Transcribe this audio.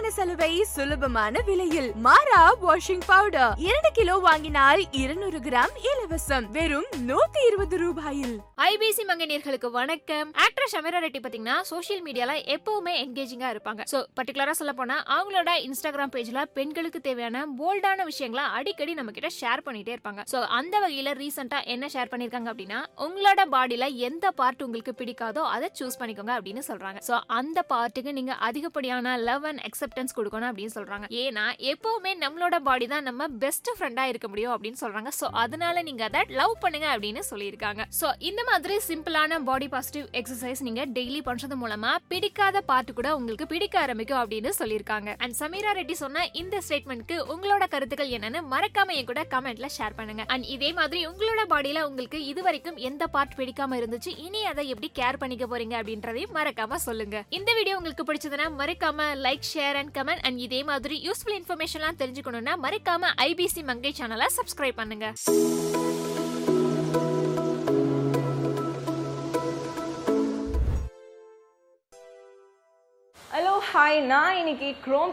குறைவான சலுவை சுலபமான விலையில். மாறா வாஷிங் பவுடர் இரண்டு கிலோ வாங்கினால் இருநூறு கிராம் இலவசம். வெறும் நூத்தி இருபது ரூபாயில். ஐபிசி மங்கனியர்களுக்கு வணக்கம். ஆக்ட்ரஸ் ஷமீரா ரெட்டி பாத்தீங்கன்னா சோஷியல் மீடியால எப்பவுமே என்கேஜிங்கா இருப்பாங்க. சோ பர்டிகுலரா சொல்ல போனா அவங்களோட இன்ஸ்டாகிராம் பேஜ்ல பெண்களுக்கு தேவையான போல்டான விஷயங்களை அடிக்கடி நம்ம கிட்ட ஷேர் பண்ணிட்டே இருப்பாங்க. சோ அந்த வகையில ரீசெண்டா என்ன ஷேர் பண்ணிருக்காங்க அப்படின்னா உங்களோட பாடியில எந்த பார்ட் உங்களுக்கு பிடிக்காதோ அதை சூஸ் பண்ணிக்கோங்க அப்படின்னு சொல்றாங்க. சோ அந்த பார்ட்டுக்கு நீங்க அதிகப்படியான லவ் அண்ட் அக்செப்டன்ஸ் கொடுக்கணும் அப்படின்னு சொல்றாங்க. ஏன்னா எப்பவுமே நம்மளோட பாடி தான் நம்ம பெஸ்ட் ஃப்ரெண்டா இருக்க முடியும் அப்படின்னு சொல்றாங்க. சோ அதனால நீங்க அதை லவ் பண்ணுங்க அப்படின்னு சொல்லியிருக்காங்க. சோ இந்த மாதிரி சிம்பிளான பாடி பாசிட்டிவ் எக்ஸசைஸ் நீங்க டெய்லி பண்றது மூலமா பிடிக்காத பார்ட் கூட உங்களுக்கு பிடிக்க ஆரம்பிக்கும் அப்படின்னு சொல்லியிருக்காங்க. அண்ட் சமீரா ரெட்டி சொன்ன இந்த ஸ்டேட்மெண்ட்க்கு உங்களோட கருத்துக்கள் என்னன்னு மறக்காம என் கூட கமெண்ட்ல ஷேர் பண்ணுங்க. அண்ட் இதே மாதிரி உங்களோட பாடியில உங்களுக்கு இது வரைக்கும் எந்த பார்ட் பிடிக்காம இருந்துச்சு இனி அதை எப்படி கேர் பண்ணிக்க போறீங்க அப்படின்றதையும் மறக்காம சொல்லுங்க. இந்த வீடியோ உங்களுக்கு பிடிச்சதுன்னா மறக்காம like share and comment and இதே மாதிரி யூஸ்ஃபுல் இன்ஃபர்மேஷன்லாம் தெரிஞ்சுக்கணும்னா மறக்காம ஐபிசி மங்கை சேனலை சப்ஸ்கிரைப் பண்ணுங்க. ஹலோ ஹாய் நான் இன்னைக்கு க்ரோம்